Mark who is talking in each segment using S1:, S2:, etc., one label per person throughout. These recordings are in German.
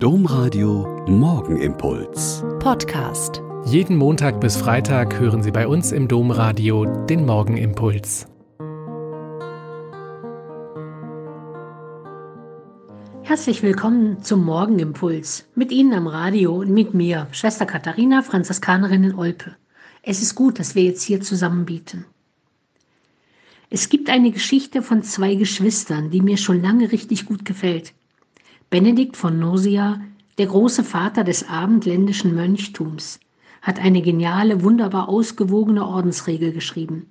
S1: Domradio Morgenimpuls.
S2: Podcast.
S3: Jeden Montag bis Freitag hören Sie bei uns im Domradio den Morgenimpuls.
S4: Herzlich willkommen zum Morgenimpuls. Mit Ihnen am Radio und mit mir, Schwester Katharina, Franziskanerin in Olpe. Es ist gut, dass wir jetzt hier zusammen bieten. Es gibt eine Geschichte von zwei Geschwistern, die mir schon lange richtig gut gefällt. Benedikt von Nursia, der große Vater des abendländischen Mönchtums, hat eine geniale, wunderbar ausgewogene Ordensregel geschrieben.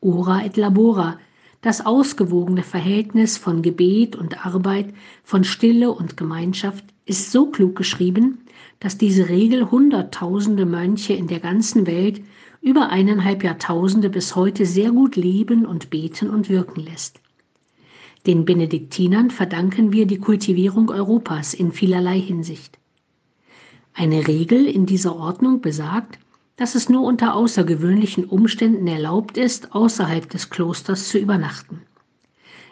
S4: Ora et labora, das ausgewogene Verhältnis von Gebet und Arbeit, von Stille und Gemeinschaft, ist so klug geschrieben, dass diese Regel Hunderttausende Mönche in der ganzen Welt über eineinhalb Jahrtausende bis heute sehr gut leben und beten und wirken lässt. Den Benediktinern verdanken wir die Kultivierung Europas in vielerlei Hinsicht. Eine Regel in dieser Ordnung besagt, dass es nur unter außergewöhnlichen Umständen erlaubt ist, außerhalb des Klosters zu übernachten.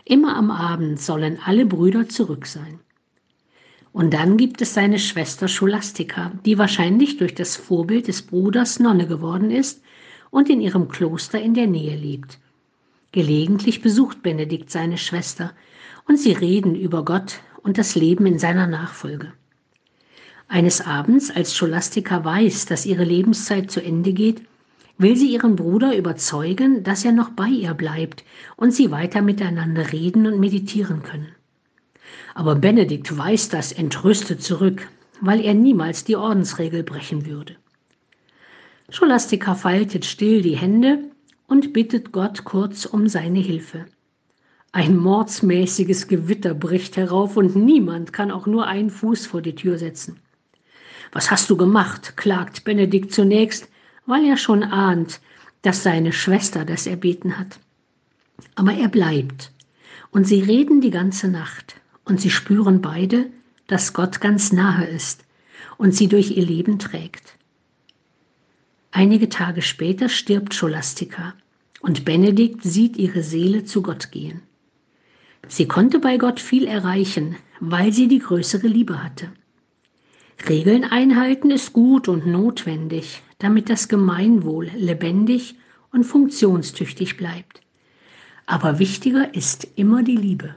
S4: Immer am Abend sollen alle Brüder zurück sein. Und dann gibt es seine Schwester Scholastika, die wahrscheinlich durch das Vorbild des Bruders Nonne geworden ist und in ihrem Kloster in der Nähe lebt. Gelegentlich besucht Benedikt seine Schwester und sie reden über Gott und das Leben in seiner Nachfolge. Eines Abends, als Scholastika weiß, dass ihre Lebenszeit zu Ende geht, will sie ihren Bruder überzeugen, dass er noch bei ihr bleibt und sie weiter miteinander reden und meditieren können. Aber Benedikt weist das entrüstet zurück, weil er niemals die Ordensregel brechen würde. Scholastika faltet still die Hände und bittet Gott kurz um seine Hilfe. Ein mordsmäßiges Gewitter bricht herauf und niemand kann auch nur einen Fuß vor die Tür setzen. Was hast du gemacht? klagt Benedikt zunächst, weil er schon ahnt, dass seine Schwester das erbeten hat. Aber er bleibt, und sie reden die ganze Nacht, und sie spüren beide, dass Gott ganz nahe ist und sie durch ihr Leben trägt. Einige Tage später stirbt Scholastika und Benedikt sieht ihre Seele zu Gott gehen. Sie konnte bei Gott viel erreichen, weil sie die größere Liebe hatte. Regeln einhalten ist gut und notwendig, damit das Gemeinwohl lebendig und funktionstüchtig bleibt. Aber wichtiger ist immer die Liebe.